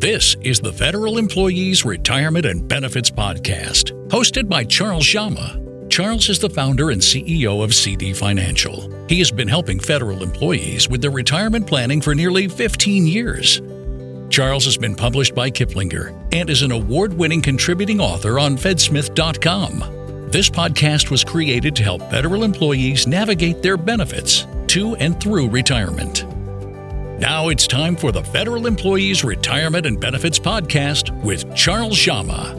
This is the Federal Employees Retirement and Benefits Podcast, hosted by Charles Dzama. Charles is the founder and CEO of CD Financial. He has been helping federal employees with their retirement planning for nearly 15 years. Charles has been published by Kiplinger and is an award winning contributing author on Fedsmith.com. This podcast was created to help federal employees navigate their benefits to and through retirement. Now it's time for the Federal Employees Retirement and Benefits Podcast with Charles Dzama.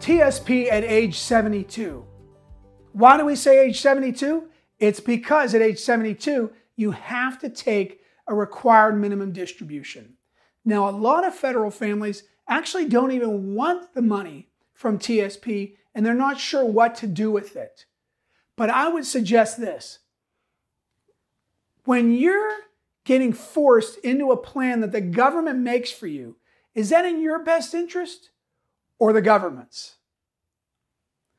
TSP at age 72. Why do we say age 72? It's because at age 72, you have to take a required minimum distribution. Now, a lot of federal families actually don't even want the money from TSP and they're not sure what to do with it. But I would suggest this when you're getting forced into a plan that the government makes for you, is that in your best interest or the government's?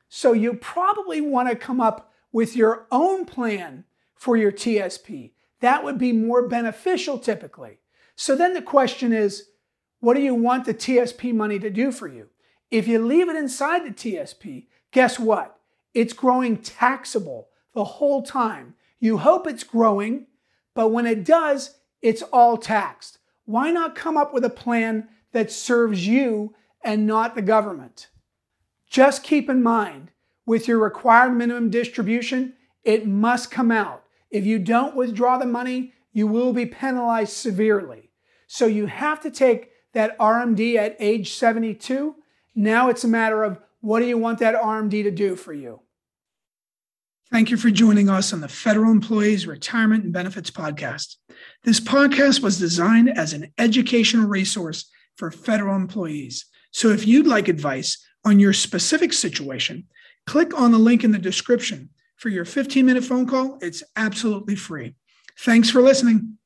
So you probably want to come up with your own plan for your TSP. That would be more beneficial typically. So then the question is, what do you want the TSP money to do for you? If you leave it inside the TSP, guess what? It's growing taxable the whole time. You hope it's growing, but when it does, it's all taxed. Why not come up with a plan that serves you and not the government? Just keep in mind, with your required minimum distribution, it must come out. If you don't withdraw the money, you will be penalized severely. So you have to take that RMD at age 72. Now it's a matter of what do you want that RMD to do for you? Thank you for joining us on the Federal Employees Retirement and Benefits Podcast. This podcast was designed as an educational resource for federal employees. So if you'd like advice on your specific situation, click on the link in the description for your 15 minute phone call. It's absolutely free. Thanks for listening.